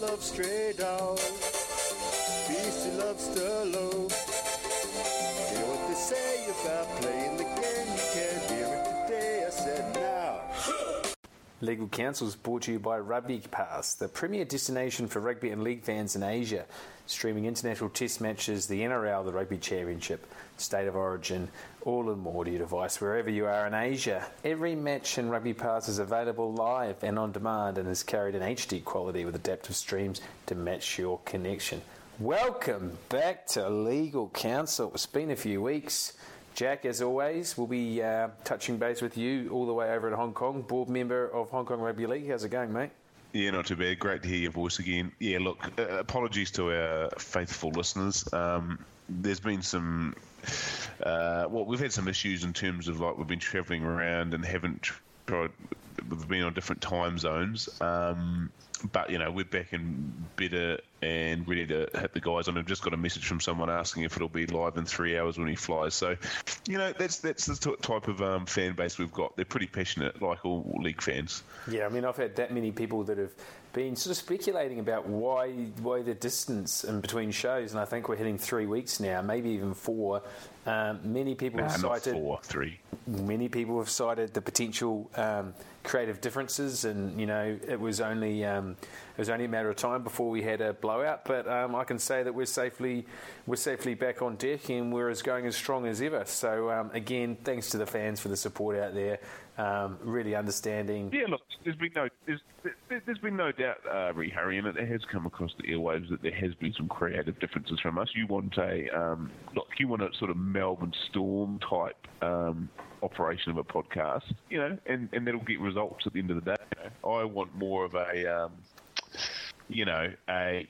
love stray dogs. Beastie loves Sturlo. Hear what they say about playing Legal Counsel is brought to you by Rugby Pass, the premier destination for rugby and league fans in Asia, streaming international test matches, the NRL, the Rugby Championship, State of Origin, all and more to your device wherever you are in Asia. Every match in Rugby Pass is available live and on demand and is carried in HD quality with adaptive streams to match your connection. Welcome back to Legal Counsel. It's been a few weeks. Jack, as always, we'll be uh, touching base with you all the way over at Hong Kong, board member of Hong Kong Rugby League. How's it going, mate? Yeah, not too bad. Great to hear your voice again. Yeah, look, uh, apologies to our faithful listeners. Um, there's been some, uh, well, we've had some issues in terms of like we've been travelling around and haven't tried, we've been on different time zones. Um, but you know we're back in better and ready to hit the guys on. I've just got a message from someone asking if it'll be live in three hours when he flies. So, you know that's that's the t- type of um, fan base we've got. They're pretty passionate, like all league fans. Yeah, I mean I've had that many people that have been sort of speculating about why why the distance in between shows, and I think we're hitting three weeks now, maybe even four. Um, many people Nah, have cited four, three. many people have cited the potential um, creative differences, and you know it was only um, it was only a matter of time before we had a blowout. But um, I can say that we're safely we're safely back on deck, and we're as going as strong as ever. So um, again, thanks to the fans for the support out there. Um, really understanding. Yeah, look, there's been no there's, there- there's been no doubt, uh, Ree Harry, and it has come across the airwaves that there has been some creative differences from us. You want a um, look, you want a sort of Melbourne Storm type um, operation of a podcast, you know, and, and that'll get results at the end of the day. You know? I want more of a, um, you know, a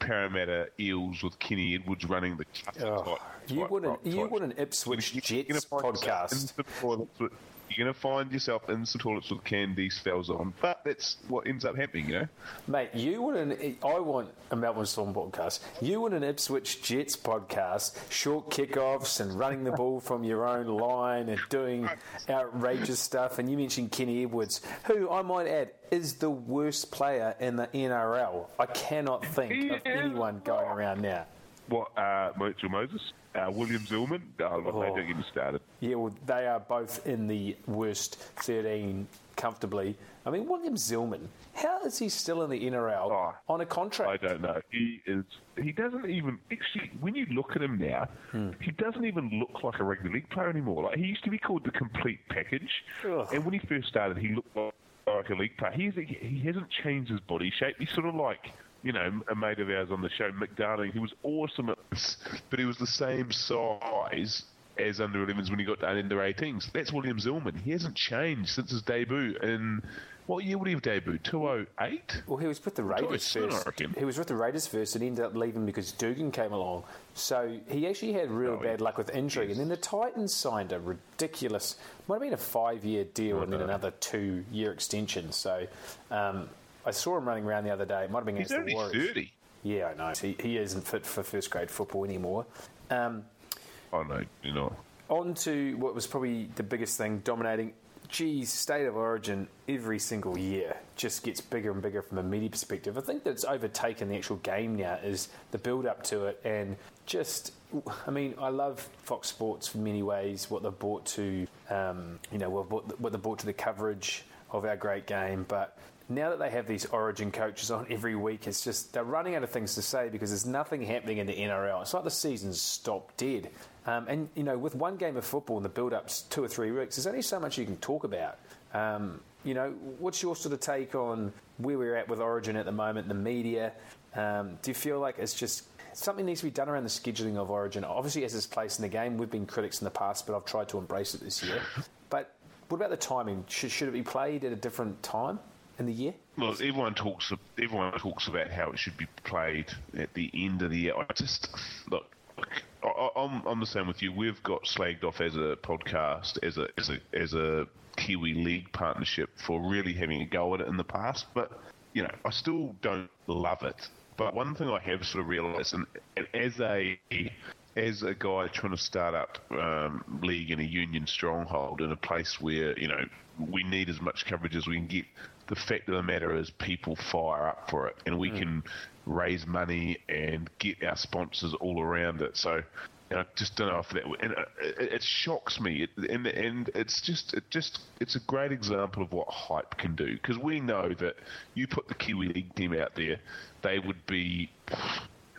Parramatta Eels with Kenny Edwards running the Oh, type- you type- wouldn't you want an Ipswich Jets gonna find yourself podcast? In some toilets with- You're going to find yourself in some toilets with candy spells on, but that's what ends up happening, you know. Mate, you want an I want a Melbourne Storm podcast. You want an Ipswich Jets podcast, short kickoffs and running the ball from your own line and doing outrageous stuff. And you mentioned Kenny Edwards, who I might add is the worst player in the NRL. I cannot think of anyone going around now. What, uh, Mitchell Moses? Uh, William Zillman? Oh, look, Oh. mate, don't get me started. Yeah, well, they are both in the worst 13 comfortably. I mean, William Zillman, how is he still in the NRL Oh, on a contract? I don't know. He is. He doesn't even actually. When you look at him now, Hmm. he doesn't even look like a rugby league player anymore. Like he used to be called the complete package. Ugh. And when he first started, he looked like, like a league player. He, he hasn't changed his body shape. He's sort of like. You know, a mate of ours on the show, Mick Darling, he was awesome at this, but he was the same size as under 11s when he got to under 18s. That's William Zillman. He hasn't changed since his debut in, what year would he have debuted? 208? Well, he was with the Raiders soon, I first. reckon. He was with the Raiders first and ended up leaving because Dugan came along. So he actually had real Oh, bad luck with injury. And then the Titans signed a ridiculous, might have been a five year deal and then another two year extension. So um, I saw him running around the other day. It might have been He's against only the Warriors. 30. Yeah, I know. He, he isn't fit for first grade football anymore. Um, Oh no, you know. on to what was probably the biggest thing dominating. Geez, state of origin every single year just gets bigger and bigger from a media perspective. I think that's overtaken the actual game now is the build up to it and just. I mean, I love Fox Sports in many ways. What they've brought to, um, you know, what, they've they brought to the coverage of our great game, but now that they have these origin coaches on every week, it's just they're running out of things to say because there's nothing happening in the NRL. It's like the season's stopped dead. Um, and, you know, with one game of football and the build ups two or three weeks, there's only so much you can talk about. Um, you know, what's your sort of take on where we're at with Origin at the moment, the media? Um, do you feel like it's just something needs to be done around the scheduling of Origin? Obviously, as its place in the game. We've been critics in the past, but I've tried to embrace it this year. But what about the timing? Should, should it be played at a different time in the year? Well, everyone talks. Everyone talks about how it should be played at the end of the year. I just look. I, I'm, I'm the same with you. We've got slagged off as a podcast, as a as a as a Kiwi League partnership for really having a go at it in the past. But you know, I still don't love it. But one thing I have sort of realised, and, and as a as a guy trying to start up um, league in a union stronghold in a place where you know we need as much coverage as we can get. The fact of the matter is, people fire up for it, and we mm. can raise money and get our sponsors all around it. So. And I just don't know if that. And it, it shocks me, it, and and it's just it just it's a great example of what hype can do. Because we know that you put the Kiwi League team out there, they would be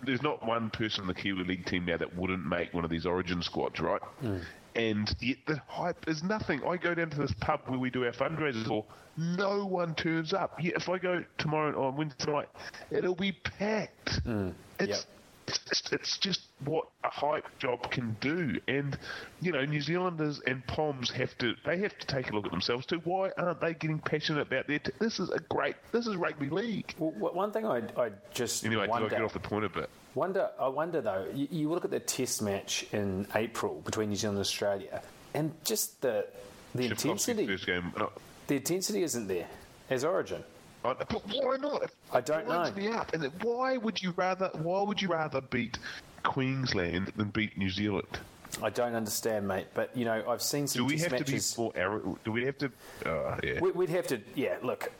there's not one person in the Kiwi League team now that wouldn't make one of these Origin squads, right? Mm. And yet the hype is nothing. I go down to this pub where we do our fundraisers, or no one turns up. Yet if I go tomorrow on Wednesday night, it'll be packed. Hmm, it's, Yep. it's it's just what a hype job can do, and you know New Zealanders and Poms have to they have to take a look at themselves too. Why aren't they getting passionate about their? T- this is a great. This is rugby league. Well, one thing I, I just Anyway, did I wonder, get off the point a bit? Wonder, I wonder though. You, you look at the Test match in April between New Zealand and Australia, and just the the Shiftovsky's intensity. First game. No, The intensity isn't there as Origin. I- but why not? I don't winds know. Up. And why would you rather? Why would you rather beat Queensland than beat New Zealand? I don't understand, mate. But you know, I've seen some Do we Test have matches. to be more? arro- Do we have to? Uh, yeah. We- We'd have to, yeah, look,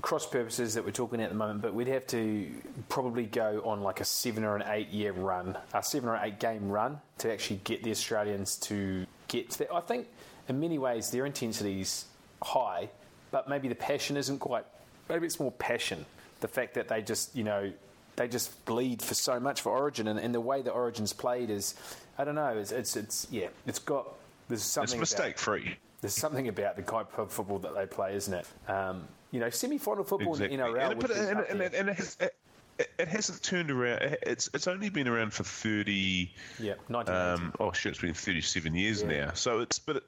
cross purposes that we're talking at the moment, but we'd have to probably go on like a seven or an eight year run, a seven or eight game run to actually get the Australians to get to that. I think in many ways their intensity's high, but maybe the passion isn't quite, maybe it's more passion. The fact that they just, you know, they just bleed for so much for Origin, and, and the way that Origin's played is, I don't know, it's, it's, it's yeah, it's got, there's It's something. about- mistake free. there's something about the type of football that they play, isn't it? Um, you know, semi-final football in the NRL. And, but, be and, and, and it, has, it, it hasn't turned around. It's it's only been around for thirty. yeah, 1980. Um, oh shit, it's been thirty-seven years Yeah. now. So it's but. It,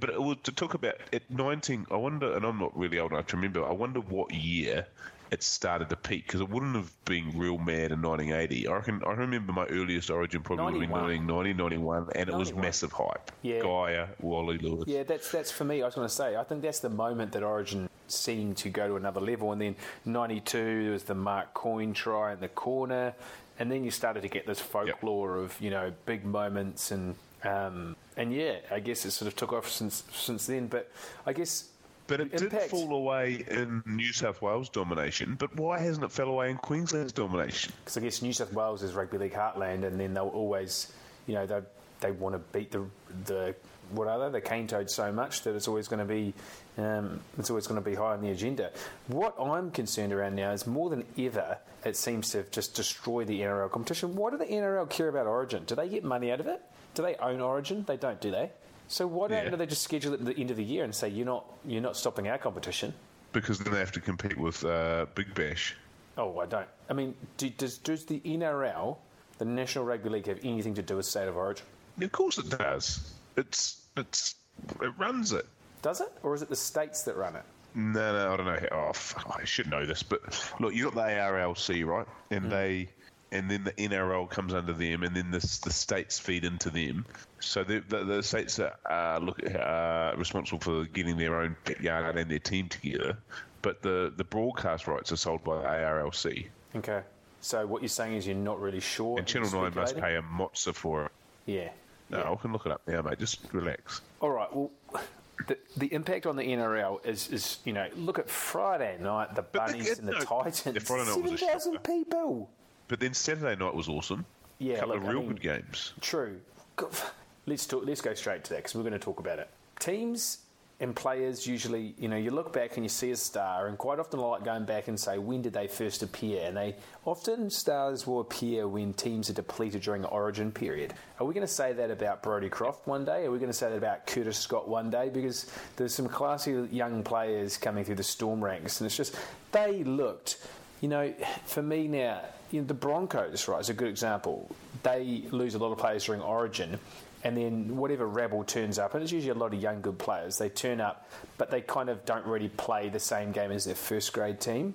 but it, well, to talk about at 19, I wonder, and I'm not really old enough to remember. I wonder what year it started to peak because it wouldn't have been real mad in 1980. I reckon. I remember my earliest Origin probably would have been 91. 1990, 91, and it was massive hype. Yeah. Gaia, Wally Lewis. Yeah, that's that's for me. I was going to say, I think that's the moment that Origin seemed to go to another level. And then '92 there was the Mark Coyne try in the corner, and then you started to get this folklore of you know big moments and um, and yeah, I guess it sort of took off since since then. But I guess But it did fall away in New South Wales domination. But why hasn't it fell away in Queensland's domination? because I guess New South Wales is rugby league heartland, and then they'll always, you know, they they want to beat the the what are they the cane toad so much that it's always going to be um, it's always going to be high on the agenda. What I'm concerned around now is more than ever, it seems to have just destroyed the NRL competition. Why do the NRL care about Origin? Do they get money out of it? Do they own Origin? They don't, do they? So why don't Yeah. they just schedule it at the end of the year and say you're not you're not stopping our competition? Because then they have to compete with uh, Big Bash. Oh, I don't. I mean, do, does, does the NRL, the National Rugby League, have anything to do with State of Origin? Of course it does. It's it's it runs it. Does it? Or is it the states that run it? No, no, I don't know. Oh, fuck, I should know this, but look, you got the ARLC right, and they, and then the NRL comes under them, and then the the states feed into them. So the the, the states are uh, look uh, responsible for getting their own yard and their team together, but the the broadcast rights are sold by the ARLC, Okay. So what you're saying is you're not really sure. and Channel Nine must pay a mozza for it. Yeah. No, yeah. I can look it up now, mate. Just relax. All right. Well, the, the impact on the NRL is, is, you know, look at Friday night, the the- Bunnies and the no, Titans. yeah, Friday night was a 7,000 people. But then Saturday night was awesome. Yeah, a couple look, of I real mean- good games. True. Let's talk. Let's go straight to that because we're going to talk about it. Teams and players usually, you know, you look back and you see a star, and quite often I like going back and say when did they first appear, and they often stars will appear when teams are depleted during the Origin period. Are we going to say that about Brodie Croft one day? Are we going to say that about Curtis Scott one day? Because there's some classy young players coming through the Storm ranks, and it's just they looked you know, for me now, you know, the Broncos, right, is a good example. They lose a lot of players during Origin, and then whatever rabble turns up, and it's usually a lot of young, good players, they turn up, but they kind of don't really play the same game as their first grade team.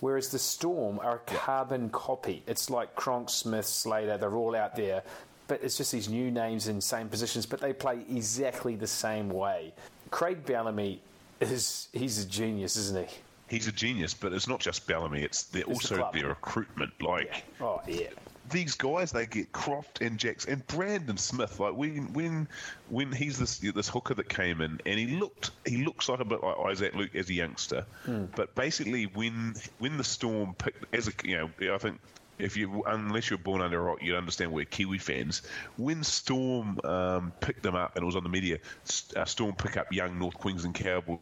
Whereas the Storm are a carbon copy. It's like Cronk, Smith, Slater, they're all out there, but it's just these new names in same positions, but they play exactly the same way. Craig Bellamy is he's a genius, isn't he? He's a genius, but it's not just Bellamy. It's they're the also club. their recruitment. Like Oh yeah. these guys they get Croft and Jacks and Brandon Smith. Like when when when he's this this hooker that came in and he looked he looks like a bit like Isaac Luke as a youngster, but basically when when the Storm picked as a you know I think if you unless you're born under a rock, you'd understand we're Kiwi fans. When Storm um, picked them up and it was on the media, uh, Storm pick up young North Queensland Cowboys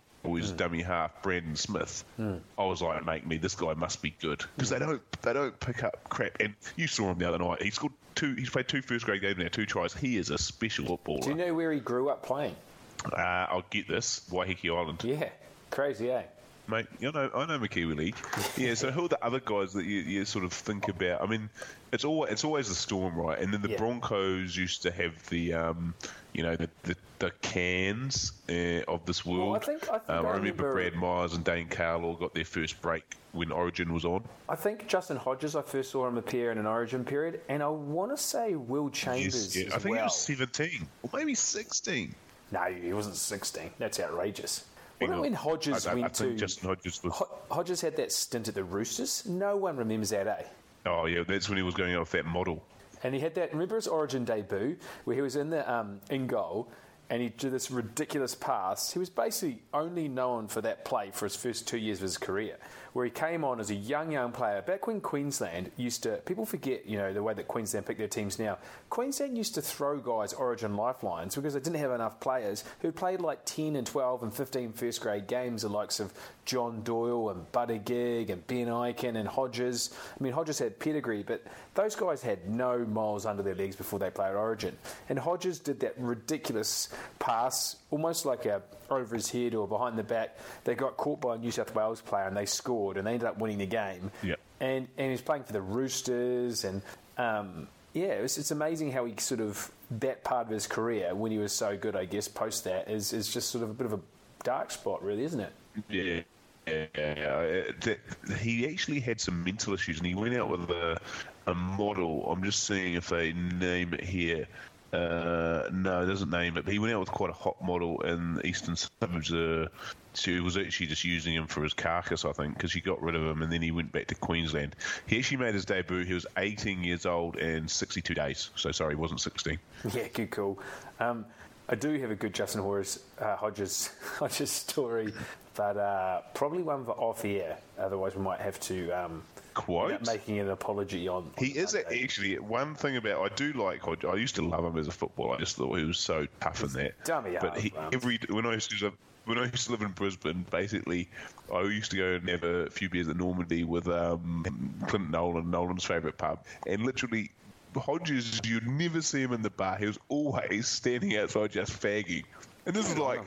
dummy half Brandon Smith. I was like, make me, this guy must be good because they don't they don't pick up crap. And you saw him the other night. He scored two. He's played two first grade games now, two tries. He is a special footballer. Do you know where he grew up playing? uh, I'll get this Waiheke Island. Yeah, crazy, eh? Mate, you know, I know McKiwi League. Yeah, so who are the other guys that you, you sort of think about? I mean, it's always it's always the Storm, right? And then the Yeah. Broncos used to have the, um, you know, the the, the cans uh, of this world. I think- I think um, I I remember remember- Brad Meyers and Dane Carlaw got their first break when Origin was on. I think Justin Hodges. I first saw him appear in an Origin period, and I want to say Will Chambers Yes, yeah. I think well. he was 17 or maybe 16. No, he wasn't 16. That's outrageous. It on. when Hodges I, I, went I think to Justin Hodges was. Hodges had that stint at the Roosters? No one remembers that, eh? Oh yeah, that's when he was going off that model. And he had that. Remember his Origin debut where he was in the um, in goal, and he did this ridiculous pass. He was basically only known for that play for his first two years of his career, where he came on as a young young player. Back when Queensland used to, people forget, you know, the way that Queensland pick their teams now. Queensland used to throw guys Origin lifelines because they didn't have enough players who played like 10 and 12 and 15 first grade games, the likes of John Doyle and Buttigieg and Ben Ikin and Hodges. I mean, Hodges had pedigree, but those guys had no miles under their legs before they played Origin. And Hodges did that ridiculous pass, almost like a over his head or behind the back. They got caught by a New South Wales player and they scored and they ended up winning the game. Yeah. And and he was playing for the Roosters and. Um, yeah, it's, it's amazing how he sort of that part of his career when he was so good, I guess, post that is, is just sort of a bit of a dark spot, really, isn't it? Yeah. Yeah, yeah, yeah. Uh, he actually had some mental issues, and he went out with a, a model. I'm just seeing if they name it here. Uh, no, it doesn't name it. But he went out with quite a hot model in the eastern suburbs. Uh, she was actually just using him for his carcass, I think, because he got rid of him, and then he went back to Queensland. He actually made his debut. He was 18 years old and 62 days. So sorry, he wasn't 16. Yeah, good call. Um, I do have a good Justin Hodges, uh, Hodges, Hodges story, but uh, probably one for off air. Otherwise, we might have to um, Quote. making an apology on. He is Monday. actually one thing about I do like Hodge. I used to love him as a footballer. I just thought he was so tough in that. dummy but hard, he, man. every when I used to live, when I used to live in Brisbane, basically, I used to go and have a few beers at Normanby with um, Clint Nolan, Nolan's favourite pub, and literally. Hodges, you'd never see him in the bar. He was always standing outside just fagging. And this is like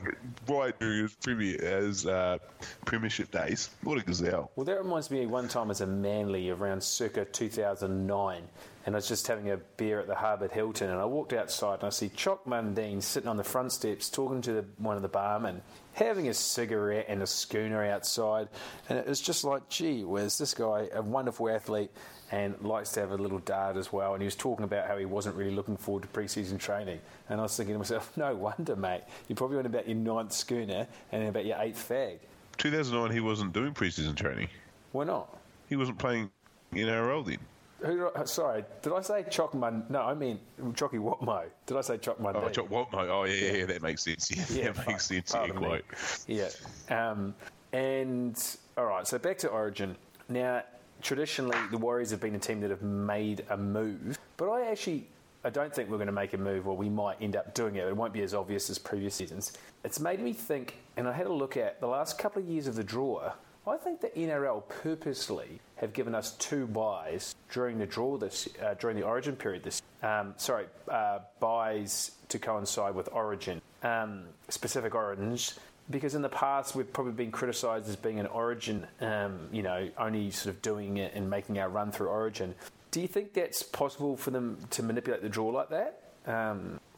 right during his premier, his uh, premiership days. What a gazelle! Well, that reminds me one time as a Manly around circa 2009, and I was just having a beer at the Harbour Hilton, and I walked outside and I see Choc Mundine sitting on the front steps talking to the, one of the barmen, having a cigarette and a schooner outside, and it was just like, gee, where's this guy, a wonderful athlete, and likes to have a little dart as well, and he was talking about how he wasn't really looking forward to pre-season training, and I was thinking to myself, no wonder, mate, you're probably on about your ninth schooner and about your eighth fag. 2009, he wasn't doing preseason training. Why not? He wasn't playing in NRL then. Who? Sorry, did I say Chock Mun? No, I mean Chocky Watmo. Did I say Chock Mun? Oh, Chuck Watmo. Oh, yeah, yeah, yeah, that makes sense. Yeah, that makes sense. Yeah, quite. Yeah. Um, and all right, so back to Origin. Now, traditionally, the Warriors have been a team that have made a move, but I actually. I don't think we're going to make a move, or we might end up doing it. It won't be as obvious as previous seasons. It's made me think, and I had a look at the last couple of years of the draw. I think the NRL purposely have given us two buys during the draw this uh, during the Origin period this. Um, sorry, uh, buys to coincide with Origin um, specific Origins because in the past we've probably been criticised as being an Origin, um, you know, only sort of doing it and making our run through Origin. Do you think that's possible for them to manipulate the draw like that?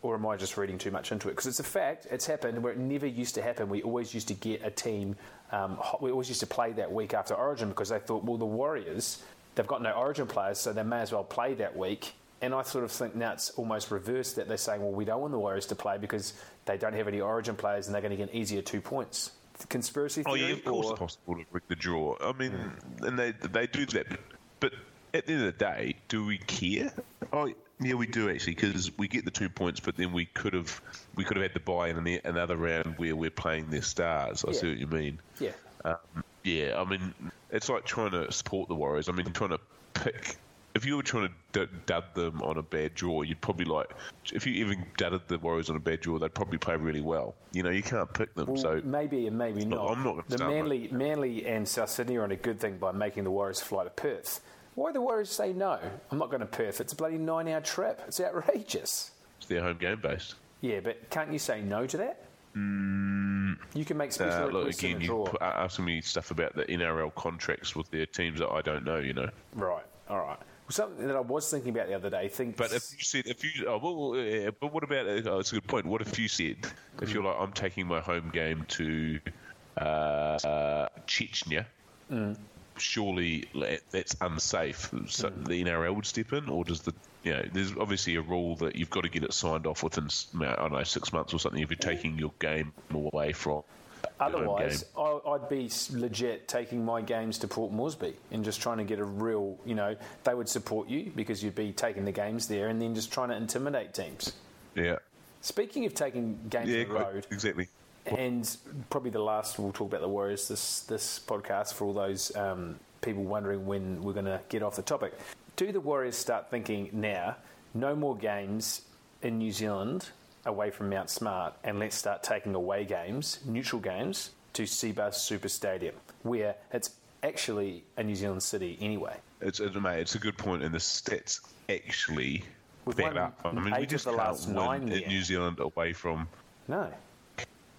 Or am I just reading too much into it? Because it's a fact, it's happened where it never used to happen. We always used to get a team, um, we always used to play that week after Origin because they thought, well, the Warriors, they've got no Origin players, so they may as well play that week. And I sort of think now it's almost reversed that they're saying, well, we don't want the Warriors to play because they don't have any Origin players and they're going to get an easier two points. Conspiracy Oh, theory? yeah, of course or- it's possible to rig the draw. I mean, and they they do that, but at the end of the day, do we care? Oh, yeah, we do actually because we get the two points, but then we could have we could have had the buy in another round where we're playing their stars. I see what you mean. Yeah. Um, yeah, I mean, it's like trying to support the Warriors. I mean, trying to pick. If you were trying to d- dud them on a bad draw, you'd probably like. If you even dudded the Warriors on a bad draw, they'd probably play really well. You know, you can't pick them. Well, so maybe and maybe not- not. I'm not the. Manly, Manly and South Sydney are on a good thing by making the Warriors fly to Perth. Why the Warriors say no? I'm not going to Perth. It's a bloody nine-hour trip. It's outrageous. it's their home game based. Yeah, but can't you say no to that? you can make special Uh, look again, you put, asking me stuff about the NRL contracts with their teams that I don't know. You know. Right. All right. Well, something that I was thinking about the other day. Think, But if you said, if you, oh, well, uh, but what about? Uh, oh, it's a good point. What if you said, if you're like, I'm taking my home game to uh, uh, Chechnya, surely that's unsafe. So hmm. the NRL would step in, or does the you know, there's obviously a rule that you've got to get it signed off within, I don't know, six months or something if you're taking your game away from. Otherwise. I, I'd be legit taking my games to Port Moresby and just trying to get a real, you know, they would support you because you'd be taking the games there and then just trying to intimidate teams. yeah, Speaking of taking games yeah, on the road, exactly. And probably the last we'll talk about the Warriors this this podcast for all those um, people wondering when we're going to get off the topic. Do the Warriors start thinking now? No more games in New Zealand away from Mount Smart, and let's start taking away games, neutral games, to Cbus Super Stadium, where it's actually a New Zealand city anyway. It's, it's, mate, it's a good point. and the stats actually We've back up. I mean, we just the can't last win nine in. New Zealand away from. No,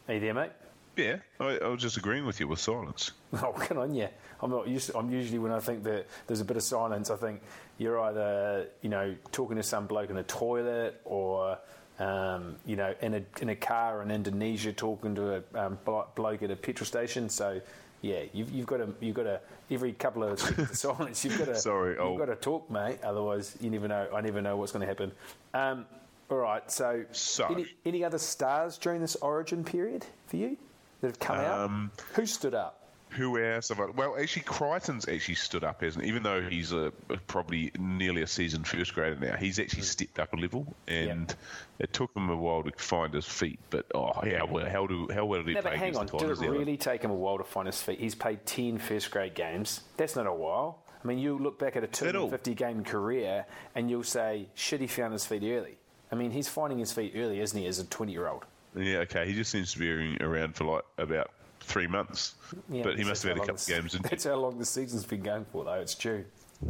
are you there, mate? Yeah, I, I was just agreeing with you with silence. Oh, come on, yeah. I'm not used. To, I'm usually when I think that there's a bit of silence, I think you're either you know talking to some bloke in a toilet or um, you know in a in a car in Indonesia talking to a um, bloke at a petrol station. So yeah, you've, you've got to you've got to every couple of silence you've got to Sorry, you've got to talk, mate. Otherwise, you never know. I never know what's going to happen. Um, all right. So, So- any, any other stars during this Origin period for you that have come Um, out? Who stood up? Who else? Well, actually, Crichton's actually stood up, hasn't he? Even though he's a, probably nearly a seasoned first grader now, he's actually Mm. stepped up a level, and it took him a while to find his feet. But oh, yeah, well, how do how well did he No, play hang on. Did it other- really take him a while to find his feet? He's played 10 first grade games. That's not a while. I mean, you look back at a At 250 game career and you'll say, shit, he found his feet early. I mean, he's finding his feet early, isn't he, as a 20 year old? Yeah, okay. He just seems to be around for like about three months, but he must have had a couple of games. That's how long the season's been going for, though. It's June.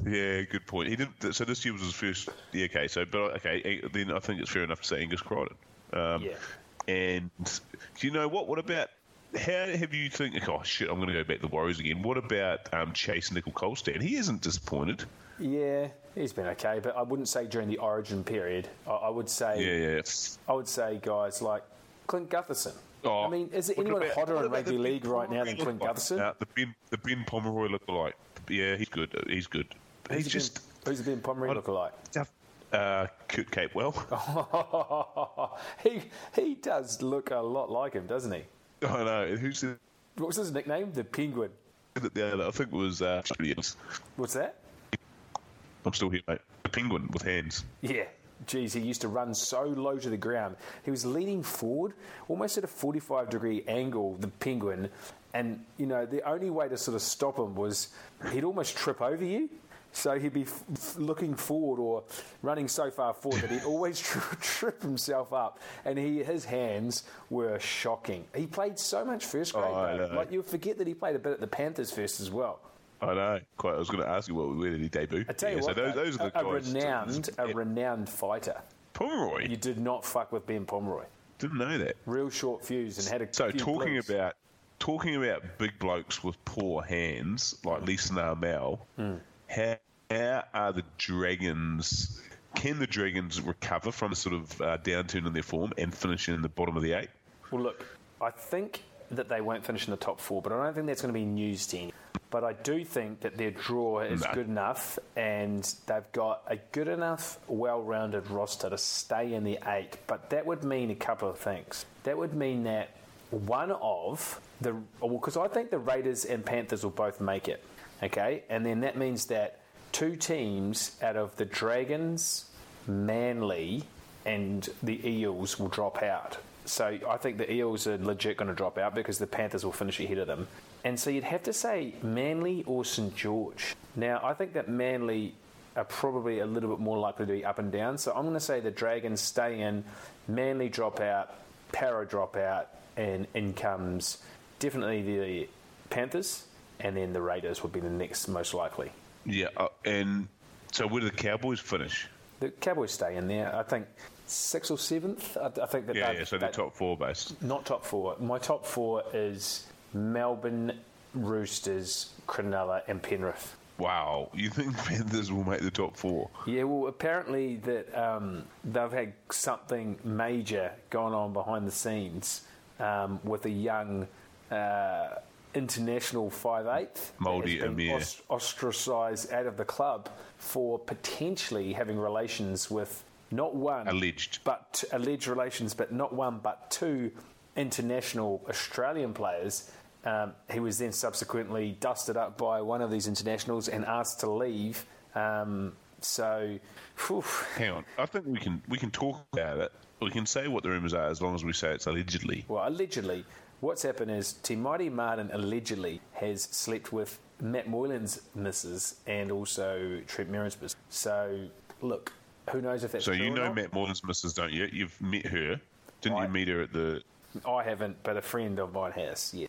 yeah, good point. He didn't. So this year was his first. Yeah, okay. So, but okay, then I think it's fair enough to say Angus Crichton. Um, Yeah. And do you know what? What about? How have you think? Oh shit! I'm going to go back to the Warriors again. What about um, Chase Nickel Colston? He isn't disappointed. Yeah, he's been okay, but I wouldn't say during the origin period. I, I would say, Yeah, yeah. I would say guys like Clint Gutherson. Oh, I mean, is there anyone about- hotter in rugby league right now than Clint lookalike? Gutherson? Uh, the Ben, the Ben Pomeroy lookalike. Yeah, he's good. He's good. He's Who's the just Ben, who's the Ben Pomeroy I- look like? uh, Kurt Capewell. he he does look a lot like him, doesn't he? I know. Who's the, What was his nickname? The Penguin. I think it was. Uh, What's that? I'm still here, mate. The penguin with hands. Yeah. Geez, he used to run so low to the ground. He was leaning forward, almost at a 45 degree angle, the penguin. And, you know, the only way to sort of stop him was he'd almost trip over you. So he'd be f- looking forward or running so far forward that he'd always tri- trip himself up. And he, his hands were shocking. He played so much first grade, Oh, though. Like, you forget that he played a bit at the Panthers first as well. I know. Quite. I was going to ask you, well, where did he debut? I tell you Yeah, what, so those, those are the a, renowned, a renowned fighter. Pomeroy. You did not fuck with Ben Pomeroy. Didn't know that. Real short fuse and had a So talking blues. about talking about big blokes with poor hands like Lisa Narmel, Hmm. how, how are the Dragons? Can the Dragons recover from a sort of uh, downturn in their form and finish in the bottom of the eight? Well, look, I think that they won't finish in the top four, but I don't think that's going to be news to any. But I do think that their draw is No. good enough, and they've got a good enough, well-rounded roster to stay in the eight. But that would mean a couple of things. That would mean that one of the well, because I think the Raiders and Panthers will both make it. Okay, and then that means that two teams out of the Dragons, Manly, and the Eels will drop out. So I think the Eels are legit going to drop out because the Panthers will finish ahead of them. And so you'd have to say Manly or St George. Now I think that Manly are probably a little bit more likely to be up and down. So I'm going to say the Dragons stay in, Manly drop out, Para drop out, and in comes definitely the Panthers, and then the Raiders would be the next most likely. Yeah, uh, and so where do the Cowboys finish? The Cowboys stay in there. I think sixth or seventh. I, I think that Yeah, yeah. So they're they- top four based. Not top four. My top four is Melbourne, Roosters, Cronulla, and Penrith. Wow, you think Panthers will make the top four? Yeah, well, apparently that um, they've had something major going on behind the scenes um, with a young uh, international five eighth Mouldy Amir. ostracised out of the club for potentially having relations with not one Alleged. but alleged relations, but not one but two international Australian players. Um, he was then subsequently dusted up by one of these internationals and asked to leave. Um, so, phew, Hang on, I think we can we can talk about it. We can say what the rumours are as long as we say it's allegedly. well, allegedly, what's happened is Te Maire Martin allegedly has slept with Matt Moylan's missus and also Trent Merrin's missus. So, look, who knows if that's So you know? Matt Moylan's missus, don't you? You've met her, didn't I- you meet her at the? I haven't, but a friend of mine has. Yeah.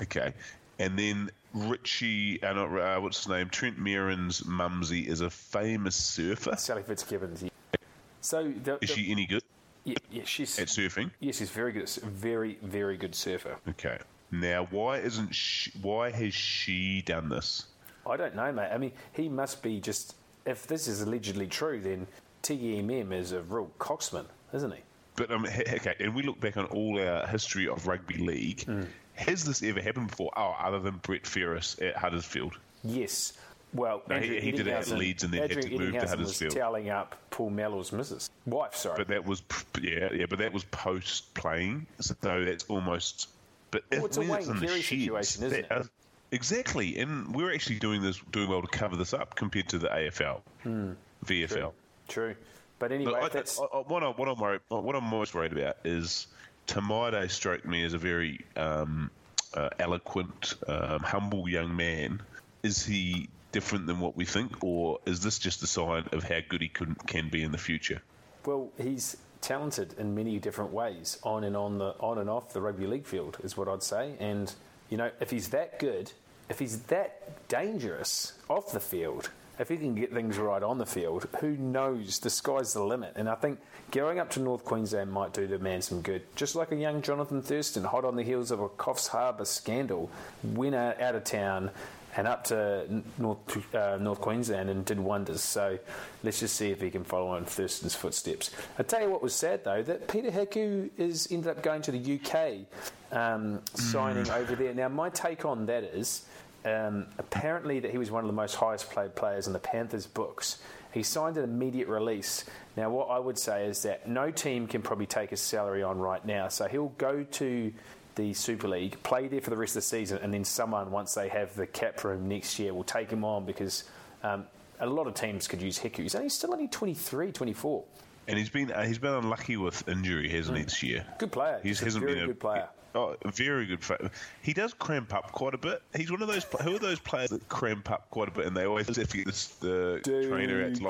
Okay, and then Richie, uh, not, uh, what's his name? Trent Merrin's mumsy is a famous surfer. Sally Fitzgibbons. Yeah. So, the, Is the- she any good Yeah, yeah, she's at surfing? yes, she's very good. Very, very good surfer. Okay. Now, why isn't she, why has she done this? I don't know, mate. I mean, he must be just. If this is allegedly true, then TMM is a real coxman, isn't he? But um, okay, and we look back on all our history of rugby league. Hmm. Has this ever happened before? Oh, other than Brett Ferres at Huddersfield. Yes. Well, No, he- Andrew he did it at Leeds and then had Andrew to move to Huddersfield. Was telling up Paul Mellow's missus, wife. Sorry. But that was yeah, yeah. But that was post playing, so that's almost. But Well, it's a Wayne the Carey situation, isn't it? Exactly, and we're actually doing this, doing well to cover this up compared to the AFL, VFL. True. But anyway, But I, that's I, I, what, I, what, I'm worried, what I'm most worried about is Te Maire struck me as a very um, uh, eloquent, um, humble young man. Is he different than what we think, or is this just a sign of how good he can, can be in the future? well, he's talented in many different ways, on and on the on and off the rugby league field, is what I'd say. And you know, if he's that good, if he's that dangerous off the field, if he can get things right on the field, who knows? The sky's the limit. And I think going up to North Queensland might do the man some good. Just like a young Jonathan Thurston, hot on the heels of a Coffs Harbour scandal, out, out of town and up to North uh, North Queensland and did wonders. So let's just see if he can follow on Thurston's footsteps. I tell you what was sad though that Peta Hiku is ended up going to the UK, um, signing over there. Now my take on that is. Um, apparently, that he was one of the most highest paid players in the Panthers' books. He signed an immediate release. Now, what I would say is that no team can probably take his salary on right now. So he'll go to the Super League, play there for the rest of the season, and then someone, once they have the cap room next year, will take him on because um, a lot of teams could use Hiku. He's only still only 23, 24. And he's been uh, he's been unlucky with injury, hasn't he, this year? Good player. He's He's a hasn't very been a good player. Oh, very good. Fa- he does cramp up quite a bit. He's one of those. Who are those players that cramp up quite a bit, and they always have to get the trainer acts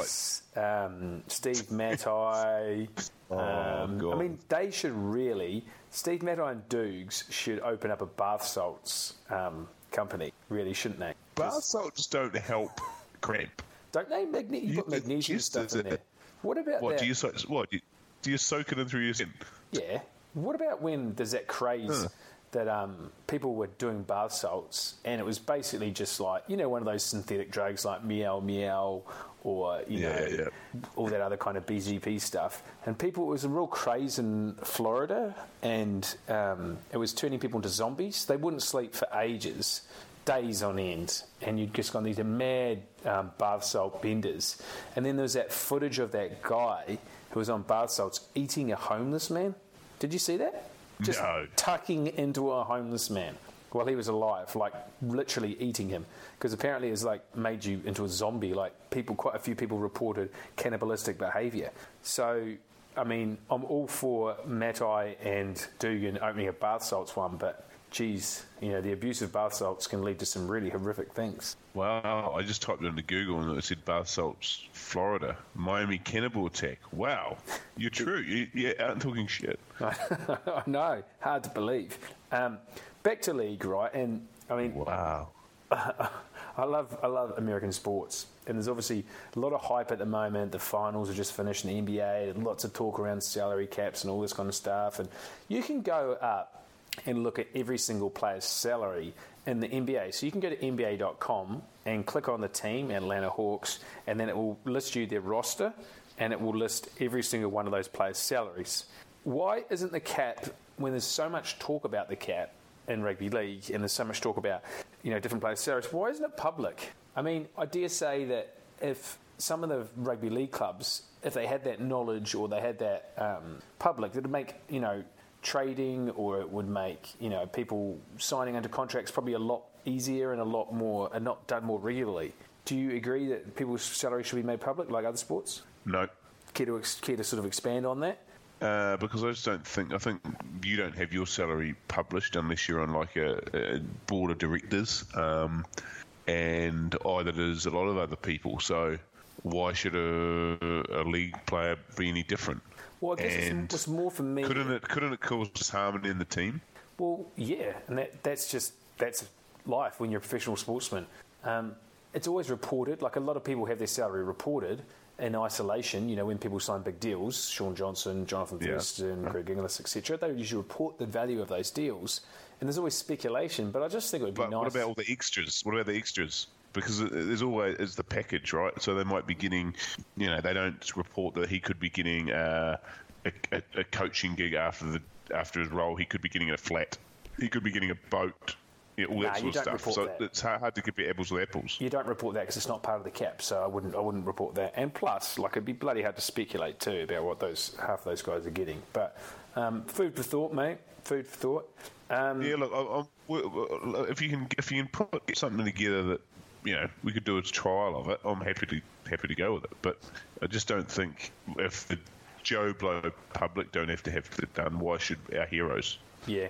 like. Um, Steve Matai. Oh, um, God. I mean, they should really. Steve Matai and Dukes should open up a bath salts um, company, really, shouldn't they? Bath salts don't help cramp. Don't they? Magne- you You- put magnesium stuff in it. there. What about What that? do you what do you, do you soak it in through your skin? Yeah. What about when there's that craze Huh. that um, people were doing bath salts and it was basically just like, you know, one of those synthetic drugs like Meow Meow or, you Yeah, know, yeah. all that other kind of BGP stuff. And people, it was a real craze in Florida and um, it was turning people into zombies. They wouldn't sleep for ages. Days on end, and you'd just gone these mad um, bath salt benders. And then there was that footage of that guy who was on bath salts eating a homeless man. Did you see that? Just No. tucking into a homeless man. while he was alive, like literally eating him, because apparently it's like made you into a zombie. Like people, quite a few people reported cannibalistic behaviour. So, I mean, I'm all for Matai and Dugan opening a bath salts one, but geez, you know, the abuse of bath salts can lead to some really horrific things. Wow, I just typed it into Google and it said bath salts, Florida, Miami cannibal attack. Wow, you're true. You, you aren't talking shit. I know, hard to believe. Um, back to league, right? And I mean, Wow. I love I love American sports, and there's obviously a lot of hype at the moment. The finals are just finished in the NBA, and lots of talk around salary caps and all this kind of stuff. And you can go up and look at every single player's salary in the NBA. So you can go to NBA.com and click on the team, Atlanta Hawks, and then it will list you their roster, and it will list every single one of those players' salaries. Why isn't the cap when there's so much talk about the cap? in rugby league, and there's so much talk about you know different players' salaries. Why isn't it public? I mean, I dare say that if some of the rugby league clubs, if they had that knowledge or they had that um, public, it would make you know trading or it would make you know people signing under contracts probably a lot easier and a lot more and not done more regularly. Do you agree that people's salaries should be made public like other sports? No. Care to, care to sort of expand on that? Uh, because I just don't think I think you don't have your salary published unless you're on like a, a board of directors, um, and either there's a lot of other people. So why should a, a league player be any different? Well, I guess And it's, it's more for me. Couldn't it couldn't it cause disharmony in the team? Well, yeah, and that, that's just that's life when you're a professional sportsman. Um, it's always reported. Like a lot of people have their salary reported in isolation. You know, when people sign big deals, Shaun Johnson, Jonathan Yeah. Thurston, Greg Inglis, etc. They usually report the value of those deals, and there's always speculation. But I just think it would be But nice. what about all the extras? What about the extras? Because there's always it's the package, right? So they might be getting, you know, they don't report that he could be getting uh, a, a, a coaching gig after the after his role. He could be getting a flat. He could be getting a boat. All that sort of stuff. So that. it's hard, to compare apples with apples. You don't report that because it's not part of the cap, so I wouldn't. I wouldn't report that. And plus, like it'd be bloody hard to speculate too about what those half those guys are getting. But um, food for thought, mate. Food for thought. Um, Yeah, look, I, I, if you can if you can put get something together that you know we could do a trial of it, I'm happy to happy to go with it. But I just don't think if the Joe Blow public don't have to have it done, why should our heroes? Yeah.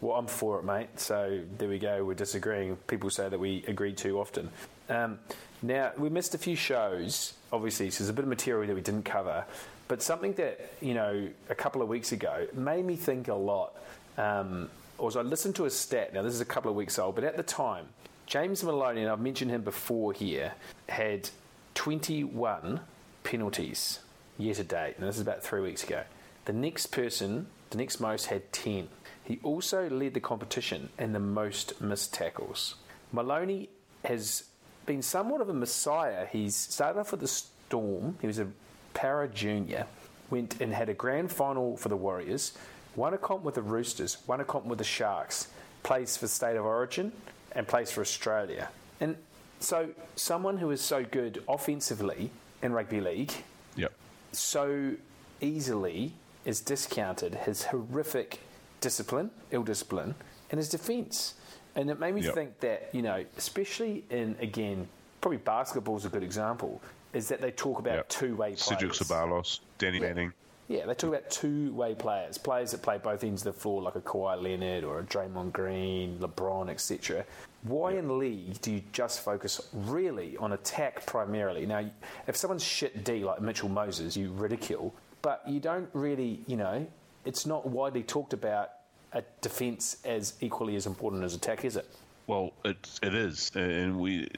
Well, I'm for it, mate. So there we go. We're disagreeing. People say that we agree too often. Um, now, we missed a few shows, obviously, so there's a bit of material that we didn't cover. But something that, you know, a couple of weeks ago made me think a lot um, was I listened to a stat. Now, this is a couple of weeks old, but at the time, James Maloney, and I've mentioned him before here, had 21 penalties year to date. And this is about three weeks ago. The next person, the next most, had 10. He also led the competition in the most missed tackles. Maloney has been somewhat of a messiah. He's started off with the Storm. He was a para junior, went and had a grand final for the Warriors, won a comp with the Roosters, won a comp with the Sharks, plays for State of Origin, and plays for Australia. And so, someone who is so good offensively in rugby league Yep. so easily is discounted his horrific discipline, ill discipline, and his defence. And it made me Yep. think that, you know, especially in, again, probably basketball's a good example, is that they talk about Yep. two way Cedric players. Ceballos, Danny Manning. Yeah, they talk about two way players, players that play both ends of the floor, like a Kawhi Leonard or a Draymond Green, LeBron, etc. Why in league do you just focus really on attack primarily? Now, if someone's shit D like Mitchell Moses, you ridicule, but you don't really, you know, it's not widely talked about a defence as equally as important as attack, is it? Well, it it is, and we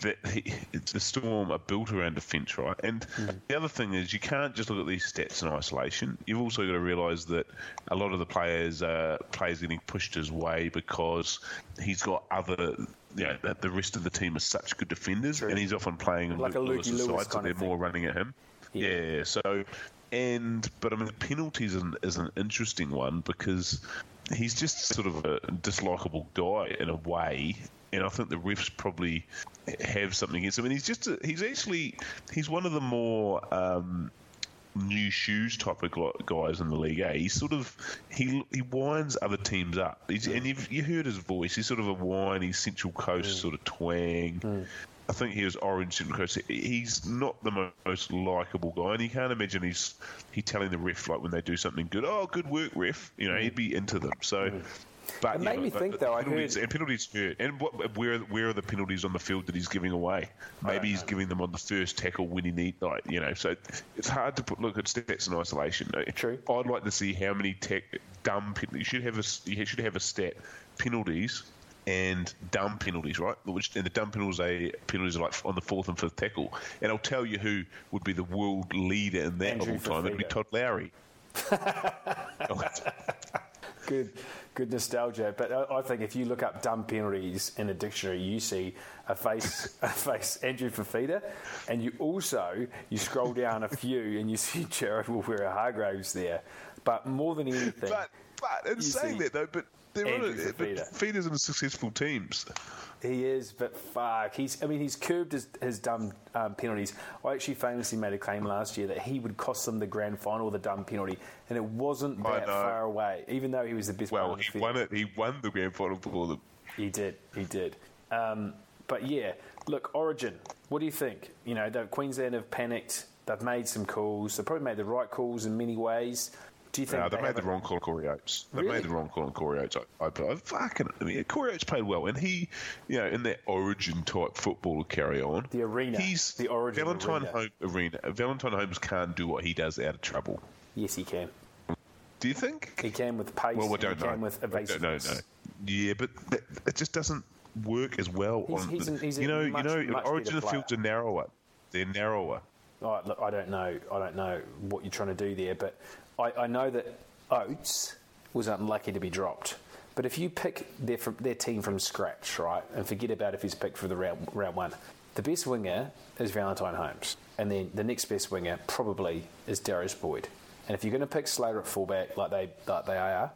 that it's the storm are built around defence, right? And the other thing is, you can't just look at these stats in isolation. You've also got to realise that a lot of the players uh, players getting pushed his way because he's got other. You know, that the rest of the team are such good defenders, True. and he's often playing on Like a Lewis's Lewis side, so they're more running at him. Yeah. Yeah. so and but I mean, the penalties is an, is an interesting one because he's just sort of a dislikable guy in a way, and I think the refs probably have something against him. And he's just a, he's actually he's one of the more um, new shoes type of guys in the league. Eh? He sort of he he winds other teams up. He's, and you've, you heard his voice. He's sort of a whiny Central Coast sort of twang. I think he was Orange Central Coast. He's not the most likable guy, and you can't imagine he's he telling the ref like when they do something good. Oh, good work, ref. You know, he'd be into them. So. Mm. But It made know, me think, the though, I penalties, heard- and penalties hurt. And what, where where are the penalties on the field that he's giving away? Maybe he's giving them on the first tackle when he need, like you know. So it's hard to put look at stats in isolation. True. I'd like to see how many tech, dumb penalties. You should have a s- you should have a stat penalties and dumb penalties, right? Which and the dumb penalties are penalties are like on the fourth and fifth tackle, and I'll tell you who would be the world leader in that Andrew of all time. It'd be Todd Lowrie. Good, good nostalgia. But I, I think if you look up dumb penalties in a dictionary, you see a face, a face Andrew Fifita, and you also you scroll down a few and you see Jared Waerea-Hargreaves there. But more than anything, But but in saying see that though, but they're on Andrew a, in successful teams. He is, but fuck, he's. I mean, he's curbed his, his dumb um, penalties. I actually famously made a claim last year that he would cost them the grand final with a dumb penalty, and it wasn't that far away. Even though he was the best. Well, he won it. He won the grand final for them. He did. He did. Um, but yeah, look, Origin. What do you think? You know, the Queensland have panicked. They've made some calls. They've probably made the right calls in many ways. Do you think No, they made the wrong call on Corey Oates. They Really? made the wrong call on Corey Oates. I, I, I fucking, I mean, Corey Oates played well, and he, you know, in that Origin type football carry on. The arena, He's the Origin Valentine arena. Home arena. Valentine Holmes can't do what he does out of trouble. Yes, he can. Do you think? He can with pace. well, we don't he know. can with I don't know. evasiveness. No. Yeah, but that, it just doesn't work as well. He's- on, he's an- he's you know, much, you know, Origin fields are narrower. They're narrower. Oh, I don't know. I don't know what you're trying to do there, but I, I know that Oates was unlucky to be dropped. But if you pick their from, their team from scratch, right, and forget about if he's picked for the round, round one, the best winger is Valentine Holmes, and then the next best winger probably is Darius Boyd. And if you're going to pick Slater at fullback like they like they are,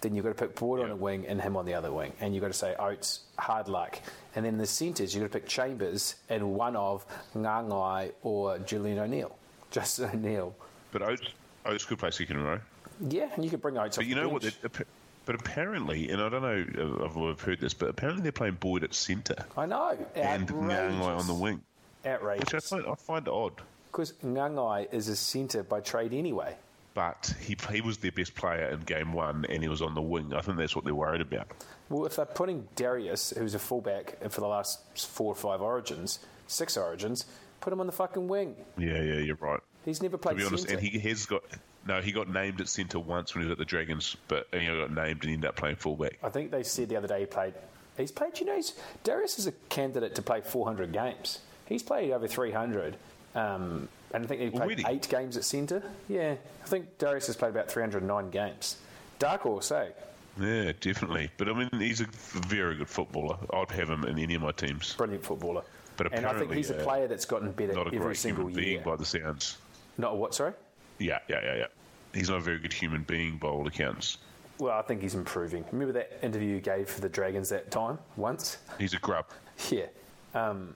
then you've got to pick Boyd on a wing and him on the other wing, and you've got to say Oates, hard luck. And then in the centres, you've got to pick Chambers and one of Gagai or Julian O'Neill, Justin O'Neill. But Oates, Oh, Oates could play second row. Yeah, and you could bring Oates off But you the know what? But apparently, and I don't know if I've heard this, but apparently they're playing Boyd at centre I know. and Gagai on the wing, Outrageous. which I find I find odd. Because Gagai is a centre by trade anyway. But he he was their best player in game one, and he was on the wing. I think that's what they're worried about. Well, if they're putting Darius, who's a fullback for the last four or five origins, six origins, put him on the fucking wing. Yeah, yeah, you're right. He's never played. To be honest, centre. and he has got no. He got named at centre once when he was at the Dragons, but he got named and ended up playing fullback. I think they said the other day he played. He's played. You know, he's, Darius is a candidate to play 400 games. He's played over 300, um, and I think he played Already? eight games at centre. Yeah, I think Darius has played about 309 games. Dark horse, eh? Yeah, definitely. But I mean, he's a very good footballer. I'd have him in any of my teams. Brilliant footballer. But and I think he's a uh, player that's gotten better Not a every great single human year. being by the sounds. Not a what? Sorry. Yeah, yeah, yeah, yeah. He's not a very good human being by all accounts. Well, I think he's improving. Remember that interview you gave for the Dragons that time once? He's a grub. Yeah. Um,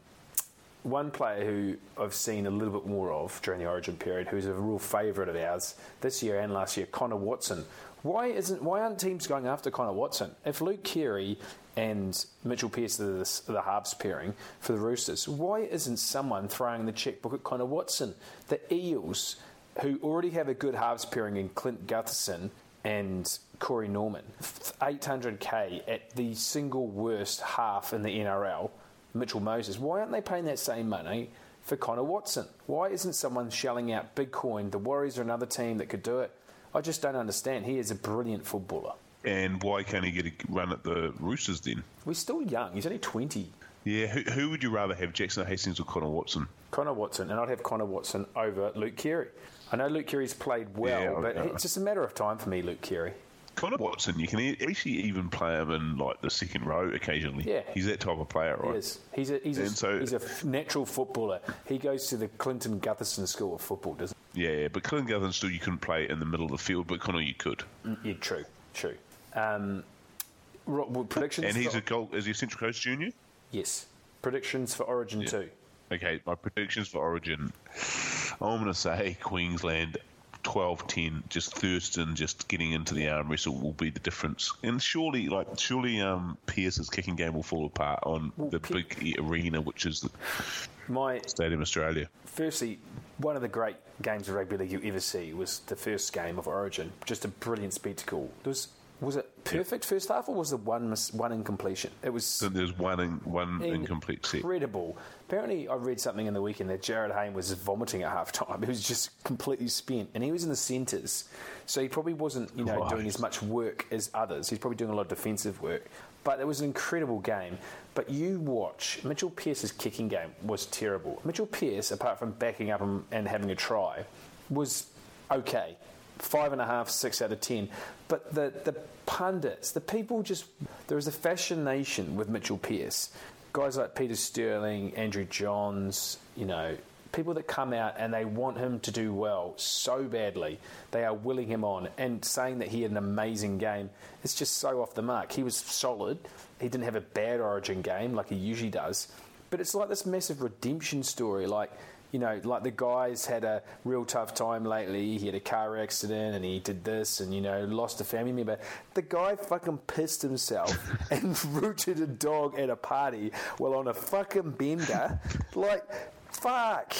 one player who I've seen a little bit more of during the Origin period, who's a real favourite of ours this year and last year, Connor Watson. Why isn't? Why aren't teams going after Connor Watson? If Luke Keary and Mitchell Pearce are the, the halves pairing for the Roosters, why isn't someone throwing the checkbook at Connor Watson? The Eels, who already have a good halves pairing in Clint Gutherson and Corey Norman, 800k at the single worst half in the NRL. Mitchell Moses. Why aren't they paying that same money for Connor Watson? Why isn't someone shelling out big coin? The Warriors are another team that could do it. I just don't understand. He is a brilliant footballer. And why can't he get a run at the Roosters then? We're still young. He's only 20. Yeah, who, who would you rather have, Jackson Hastings or Connor Watson? Connor Watson, and I'd have Connor Watson over Luke Keary. I know Luke Keary's played well, Yeah, but it's just a matter of time for me, Luke Keary. Connor Watson, you can actually even play him in like the second row occasionally. Yeah. he's that type of player, right? He. He's a, he's, a, so- he's a natural footballer. He goes to the Clinton Gutherson School of Football, doesn't Yeah, yeah, but Clinton Gutherson still you couldn't play in the middle of the field, but Connor you could. he? Yeah, true, true. Um, predictions? And he's a goal. Is he a Central Coast junior? Yes. Predictions for Origin 2. Okay, my predictions for Origin. I'm going to say Queensland 12-10, just Thurston just getting into the arm wrestle will be the difference. And surely, like surely, um, Pearce's kicking game will fall apart on the Pe- big arena, which is the My Stadium Australia. firstly, one of the great games of rugby league you ever see was the first game of Origin. Just a brilliant spectacle. There was was it perfect first half or was there one mis- one incompletion? It was So there's one in, one incomplete set. incredible. Apparently, I read something in the weekend that Jarryd Hayne was vomiting at half time. He was just completely spent, and he was in the centres, so he probably wasn't, you know, doing as much work as others. He's probably doing a lot of defensive work. But it was an incredible game. But you watch Mitchell Pearce's kicking game was terrible. Mitchell Pearce, apart from backing up and, and having a try, was okay. Five and a half, six out of ten. But the, the pundits, the people just. there is a fascination with Mitchell Pearce. Guys like Peter Sterling, Andrew Johns, you know, people that come out and they want him to do well so badly. They are willing him on and saying that he had an amazing game. It's just so off the mark. He was solid. He didn't have a bad origin game like he usually does. But it's like this massive redemption story. Like, you know, like the guy's had a real tough time lately. He had a car accident and he did this and, you know, lost a family member. The guy fucking pissed himself and rooted a dog at a party while on a fucking bender. Like, fuck.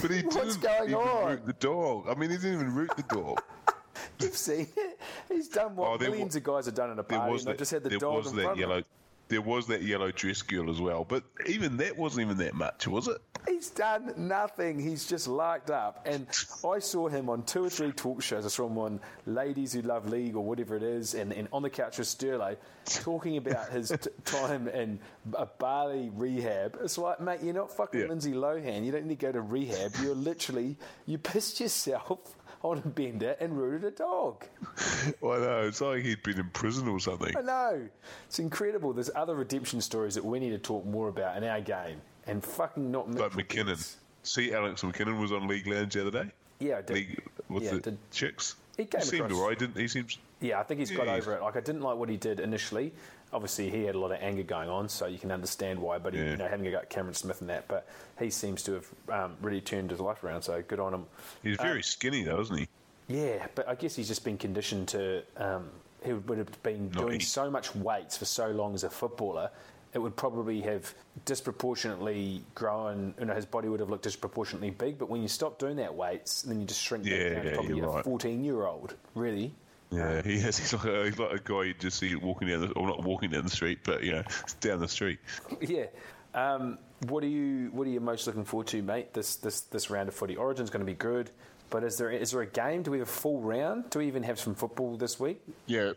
But he What's didn't going even on? root the dog. I mean, he didn't even root the dog. You've seen it. He's done what Oh, millions wa- of guys have done at a There party. was and that. just had the there dog was in front of yellow. him. There was that yellow dress girl as well, but even that wasn't even that much, was it? He's done nothing. He's just larked up. And I saw him on two or three talk shows. I saw him on Ladies Who Love League or whatever it is, and, and on the couch with Sterling, talking about his t- time in a Bali rehab. It's like, mate, you're not fucking Yeah. Lindsay Lohan. You don't need to go to rehab. You're literally, you pissed yourself on a bender and rooted a dog. I know. It's like he'd been in prison or something. I know. It's incredible. There's other redemption stories that we need to talk more about in our game. And fucking not Like Mitchell McKinnon. Pearce. See, Alex McKinnon was on League Lounge the other day. Yeah, I did. League with Yeah, the did- chicks. He came seemed across- alright, didn't he? Seems. Yeah, I think he's got Yeah, over it. Like I didn't like what he did initially. Obviously, he had a lot of anger going on, so you can understand why. But he, Yeah. you know, having a go at Cameron Smith and that, but he seems to have um, really turned his life around. So good on him. He's very skinny though, isn't he? Yeah, but I guess he's just been conditioned to. Um, he would have been Not doing so much weights for so long as a footballer. It would probably have disproportionately grown. You know, his body would have looked disproportionately big. But when you stop doing that weights, then you just shrink back Yeah, down to yeah, probably a fourteen-year-old. Really. Yeah, he is. He's like a, he's like a guy you just see walking down the, or not walking down the street, but you know, down the street. Yeah. Um, what are you What are you most looking forward to, mate? This this this round of footy. Origin's going to be good, but is there is there a game? Do we have a full round? Do we even have some football this week? Yeah.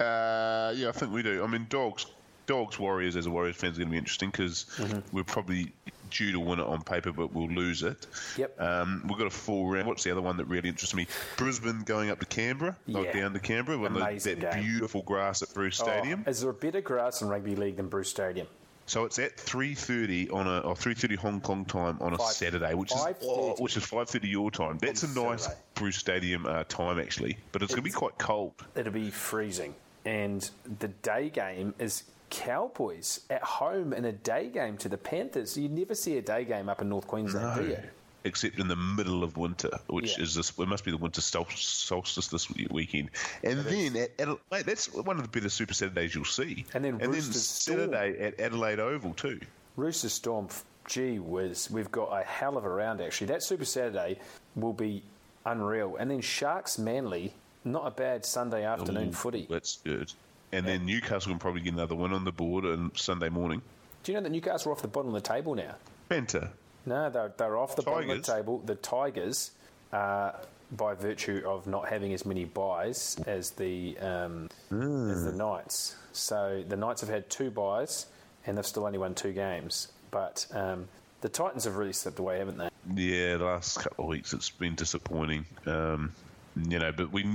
Uh, yeah, I think we do. I mean, dogs, dogs, Warriors as a Warriors fan is going to be interesting because Mm-hmm. we're probably due to win it on paper, but we'll lose it. Yep. Um, we've got a full round. What's the other one that really interests me? Brisbane going up to Canberra, like Yeah. down to Canberra, with the, that game. beautiful grass at Bruce Stadium. Oh, is there a better grass in rugby league than Bruce Stadium? So it's at three thirty on a or three thirty Hong Kong time on a Five- Saturday, which is oh, which is five thirty your time. That's a nice Saturday. Bruce Stadium uh, time actually, but it's, going to be quite cold. It'll be freezing, and the day game is Cowboys at home in a day game to the Panthers. You never see a day game up in North Queensland, do you? except in the middle of winter, which Yeah. is this. It must be the winter sol- solstice this weekend, and then at Adelaide, that's one of the better Super Saturdays you'll see. And then and then Roosters Storm. Saturday at Adelaide Oval too. Rooster Storm, gee whiz, we've got a hell of a round actually. That Super Saturday will be unreal. And then Sharks Manly, not a bad Sunday afternoon Ooh, footy. That's good. And then Newcastle can probably get another win on the board on Sunday morning. Do you know that Newcastle are off the bottom of the table now? Penta. No, they're, they're off the bottom of the table. The Tigers, uh, by virtue of not having as many buys as the um, as the Knights. So the Knights have had two buys, and they've still only won two games. But um, the Titans have really slipped away, haven't they? Yeah, the last couple of weeks it's been disappointing. Um, you know, but we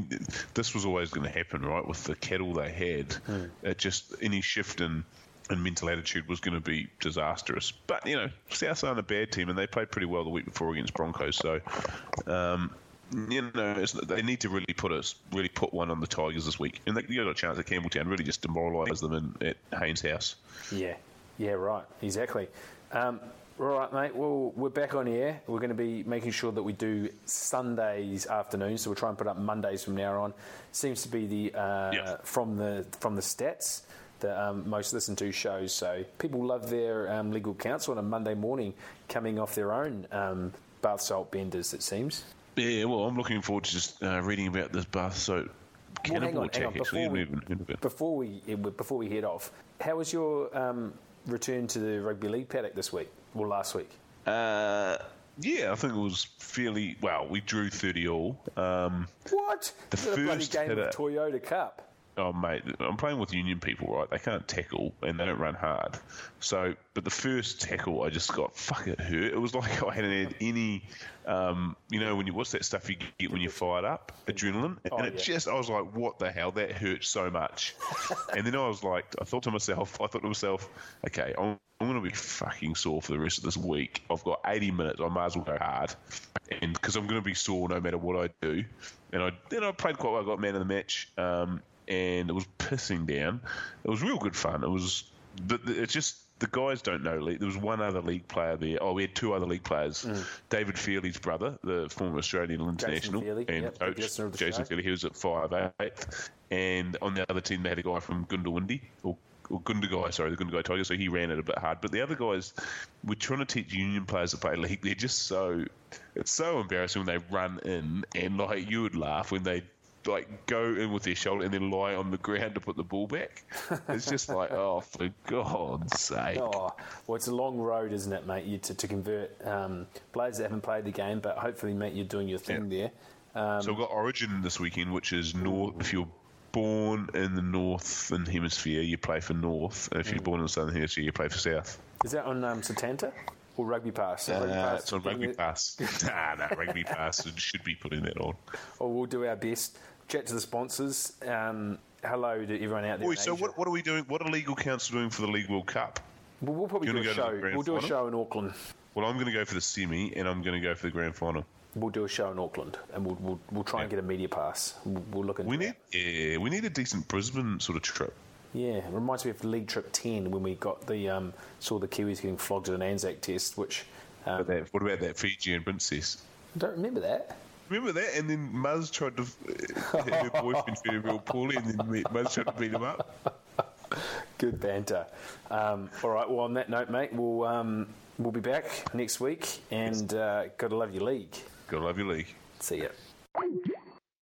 this was always going to happen, right? With the cattle they had, it just any shift in, in mental attitude was going to be disastrous. But you know, South aren't a bad team, and they played pretty well the week before against Broncos. So, um, you know, it's, they need to really put us really put one on the Tigers this week, and they you got a chance at Campbelltown. Really, just demoralise them in, at Haynes' house. Yeah, yeah, right, exactly. Um, All right, mate. Well, we're back on air. We're going to be making sure that we do Sundays afternoons, so we'll try and put up Mondays from now on. Seems to be the uh, from the from the stats the um, most listened to shows. So people love their um, legal counsel on a Monday morning, coming off their own um, bath salt benders. It seems. Yeah, well, I'm looking forward to just uh, reading about this bath Well, hang on, hang on. Before we, Haven't even heard of it. before we before we head off, how was your um, return to the rugby league paddock this week or last week? Uh, yeah, I think it was fairly well. We drew thirty all. Um, What? The a bloody first game of Toyota Cup. Oh mate, I'm playing with union people, right? They can't tackle and they don't run hard. So, but the first tackle, I just got fuck it hurt. It was like I hadn't had any, um, you know, when you what's that stuff you get when you're fired up, adrenaline, Oh, and it yeah. just I was like, what the hell? That hurt so much. and then I was like, I thought to myself, I thought to myself, okay, I'm, I'm going to be fucking sore for the rest of this week. I've got 80 minutes. I might as well go hard, and because I'm going to be sore no matter what I do. And I then I played quite well. I got man of the match, um, and it was pissing down. It was real good fun. It was, but it's just the guys don't know. league. There was one other league player there. Oh, we had two other league players. Mm. David Feely's brother, the former Australian international, Feely, and yep, coach listener of the Jason show. Feely. He was at five eight, and on the other team they had a guy from Goondiwindi or. Or Gundagai, sorry, the Gundagai Tigers. So he ran it a bit hard, but the other guys, we're trying to teach union players to play league. They're just so, it's so embarrassing when they run in and like you would laugh when they like go in with their shoulder and then lie on the ground to put the ball back. It's just like, oh, for God's sake. Oh, well, it's a long road, isn't it, mate? You to, to convert um, players that haven't played the game, but hopefully, mate, you're doing your thing there. Um, So we've got Origin this weekend, which is North. If you're born in the Northern Hemisphere, you play for North. And if you're born in the Southern Hemisphere, you play for South. is that on um, Setanta or Rugby Pass? Rugby Uh, Pass it's on Rugby Pass. nah, nah, Rugby Pass should be putting that on. Well, we'll do our best. Chat to the sponsors. Um, hello to everyone out there. So what, what are we doing? What are legal council doing for the League World Cup? We'll, we'll probably Do a show. We'll do a show in Auckland. Well, I'm going to go for the semi, and I'm going to go for the grand final. We'll do a show in Auckland, and we'll we'll, we'll try and get a media pass. We'll, we'll look into We that. need, yeah, we need a decent Brisbane sort of trip. Yeah, it reminds me of League Trip 10 when we got the um, saw the Kiwis getting flogged at an Anzac test, which um, But that, what about that Fijian princess? I don't remember that. Remember that? And then Muzz tried to. Uh, her boyfriend treated real poorly, and then Muzz tried to beat him up. Good banter. Um, all right. Well, on that note, mate, we'll um, we'll be back next week, and uh, gotta love your league. Gotta love your league. See ya.